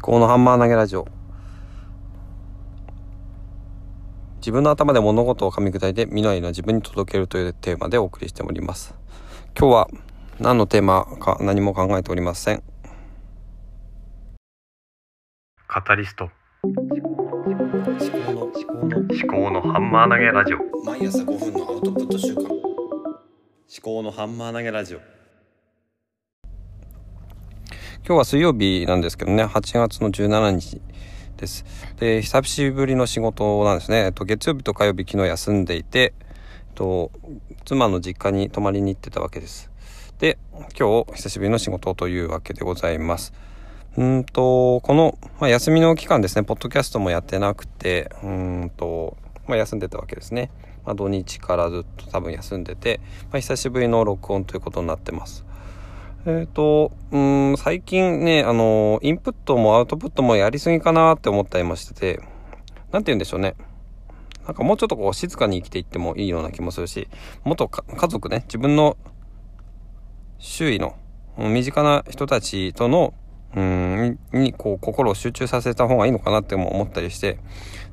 考のハンマー投げラジオ。自分の頭で物事を噛み砕いて未来の自分に届けるというテーマでお送りしております。今日は何のテーマか何も考えておりません。カタリスト。思考の思考の。思考のハンマー投げラジオ。思毎朝5分のアウトプット週間。考のハンマー投げラジオ今日は水曜日なんですけどね8月の17日です。で久しぶりの仕事なんですね、えっと、月曜日と火曜日昨日休んでいて、えっと、妻の実家に泊まりに行ってたわけです。で今日久しぶりの仕事というわけでございます。うんとこの、まあ、休みの期間ですねポッドキャストもやってなくてうんと、まあ、休んでたわけですね、まあ、土日からずっと多分休んでて、まあ、久しぶりの録音ということになってます。えっ、と、うん、最近ね、あの、インプットもアウトプットもやりすぎかなって思ったりもしてて、なんて言うんでしょうね。なんかもうちょっとこう静かに生きていってもいいような気もするし、もっと家族ね、自分の周囲の身近な人たちとの、うん、にこう心を集中させた方がいいのかなっても思ったりして、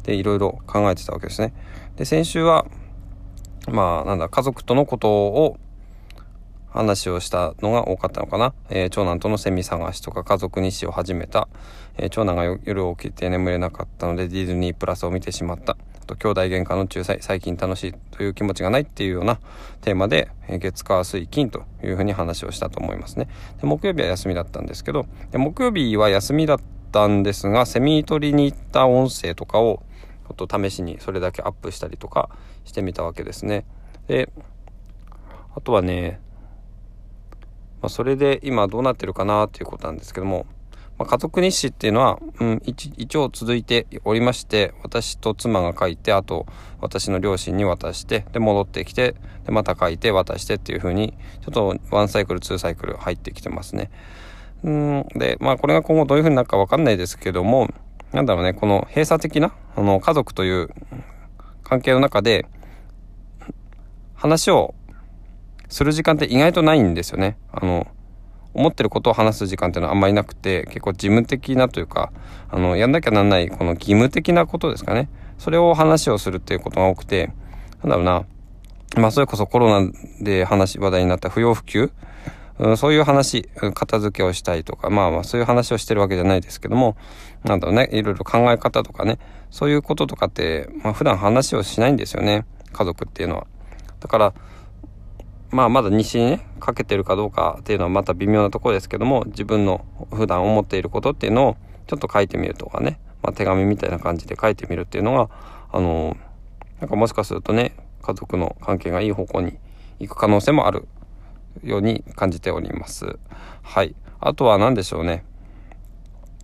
で、いろいろ考えてたわけですね。で、先週は、まあ、なんだ、家族とのことを話をしたのが多かったのかな、えー、長男とのセミ探しとか家族日誌を始めた、えー、長男が夜起きて眠れなかったのでディズニープラスを見てしまった。あと兄弟喧嘩の仲裁最近楽しいという気持ちがないっていうようなテーマで、えー、月火水金というふうに話をしたと思いますね。で木曜日は休みだったんですけどで木曜日は休みだったんですがセミ取りに行った音声とかをちょっと試しにそれだけアップしたりとかしてみたわけですね。であとはねまあ、それで今どうなってるかなっていうことなんですけども、まあ、家族日誌っていうのは、うん、一応続いておりまして私と妻が書いてあと私の両親に渡してで戻ってきてでまた書いて渡してっていう風にちょっとワンサイクルツーサイクル入ってきてますね。うんでまあこれが今後どういう風になるか分かんないですけどもなんだろうねこの閉鎖的なあの家族という関係の中で話をする時間って意外とないんですよね。あの、思ってることを話す時間っていうのはあんまりなくて、結構事務的なというか、あの、やんなきゃなんない、この義務的なことですかね。それを話をするっていうことが多くて、なんだろうな。まあ、それこそコロナで話、話題になった不要不急、うん、そういう話、片付けをしたいとか、まあまあそういう話をしてるわけじゃないですけども、なんだろうね、いろいろ考え方とかね、そういうこととかって、まあ普段話をしないんですよね、家族っていうのは。だから、まあまだ西にねかけてるかどうかっていうのはまた微妙なところですけども自分の普段思っていることっていうのをちょっと書いてみるとかね、まあ、手紙みたいな感じで書いてみるっていうのがあのなんかもしかするとね家族の関係がいい方向に行く可能性もあるように感じております。はい。あとは何でしょうね。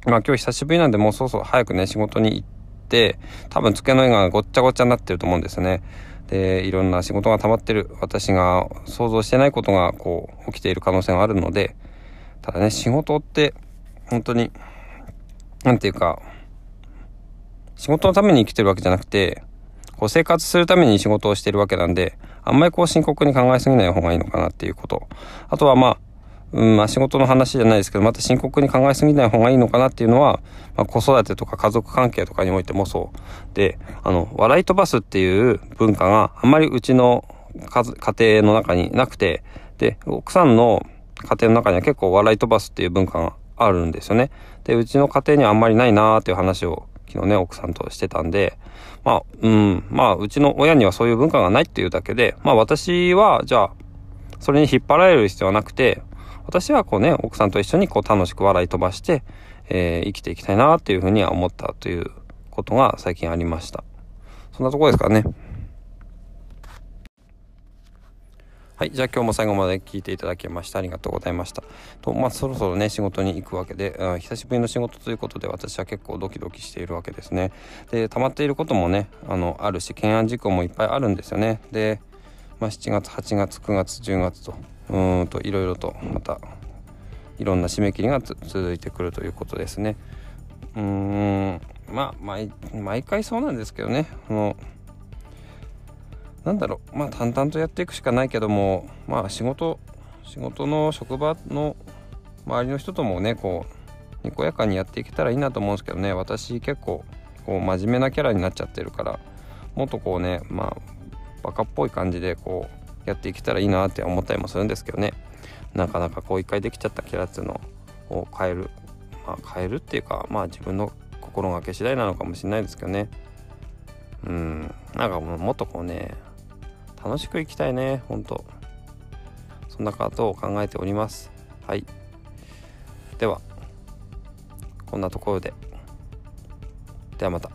まあ今日久しぶりなんでもうそろそろ早くね仕事に行って多分机の絵がごっちゃごちゃになってると思うんですね。でいろんな仕事が溜まってる私が想像してないことがこう起きている可能性があるのでただね仕事って本当に何て言うか仕事のために生きてるわけじゃなくてこう生活するために仕事をしてるわけなんであんまりこう深刻に考えすぎない方がいいのかなっていうことあとはまあうん、まあ仕事の話じゃないですけど、また深刻に考えすぎない方がいいのかなっていうのは、まあ、子育てとか家族関係とかにおいてもそう。で、あの、笑い飛ばすっていう文化があんまりうちの家庭の中になくて、で、奥さんの家庭の中には結構笑い飛ばすっていう文化があるんですよね。で、うちの家庭にはあんまりないなーっていう話を昨日ね、奥さんとしてたんで、まあ、うん、まあ、うちの親にはそういう文化がないっていうだけで、まあ私は、じゃあ、それに引っ張られる必要はなくて、私はこうね、奥さんと一緒にこう楽しく笑い飛ばして、えー、生きていきたいなっていうふうには思ったということが最近ありました。そんなとこですかね。はい。じゃあ今日も最後まで聞いていただきましてありがとうございました。と、まあそろそろね、仕事に行くわけで、久しぶりの仕事ということで私は結構ドキドキしているわけですね。で、溜まっていることもね、あの、あるし、懸案事項もいっぱいあるんですよね。で、まあ7月、8月、9月、10月と、うんといろいろとまたいろんな締め切りが続いてくるということですね。うんまあ毎毎回そうなんですけどね。あのなんだろう。まあ淡々とやっていくしかないけどもまあ仕事仕事の職場の周りの人ともねこうにこやかにやっていけたらいいなと思うんですけどね。私結構こう真面目なキャラになっちゃってるからもっとこうねまあバカっぽい感じでこうやっていけたらいいなって思ったりもするんですけどね。なかなかこう一回できちゃったキャラっていうのを変えるまあ変えるっていうかまあ自分の心がけ次第なのかもしれないですけどね。うん。なんかもっとこうね楽しく生きたいね。ほんと。そんなことを考えております。はい。ではこんなところで。ではまた。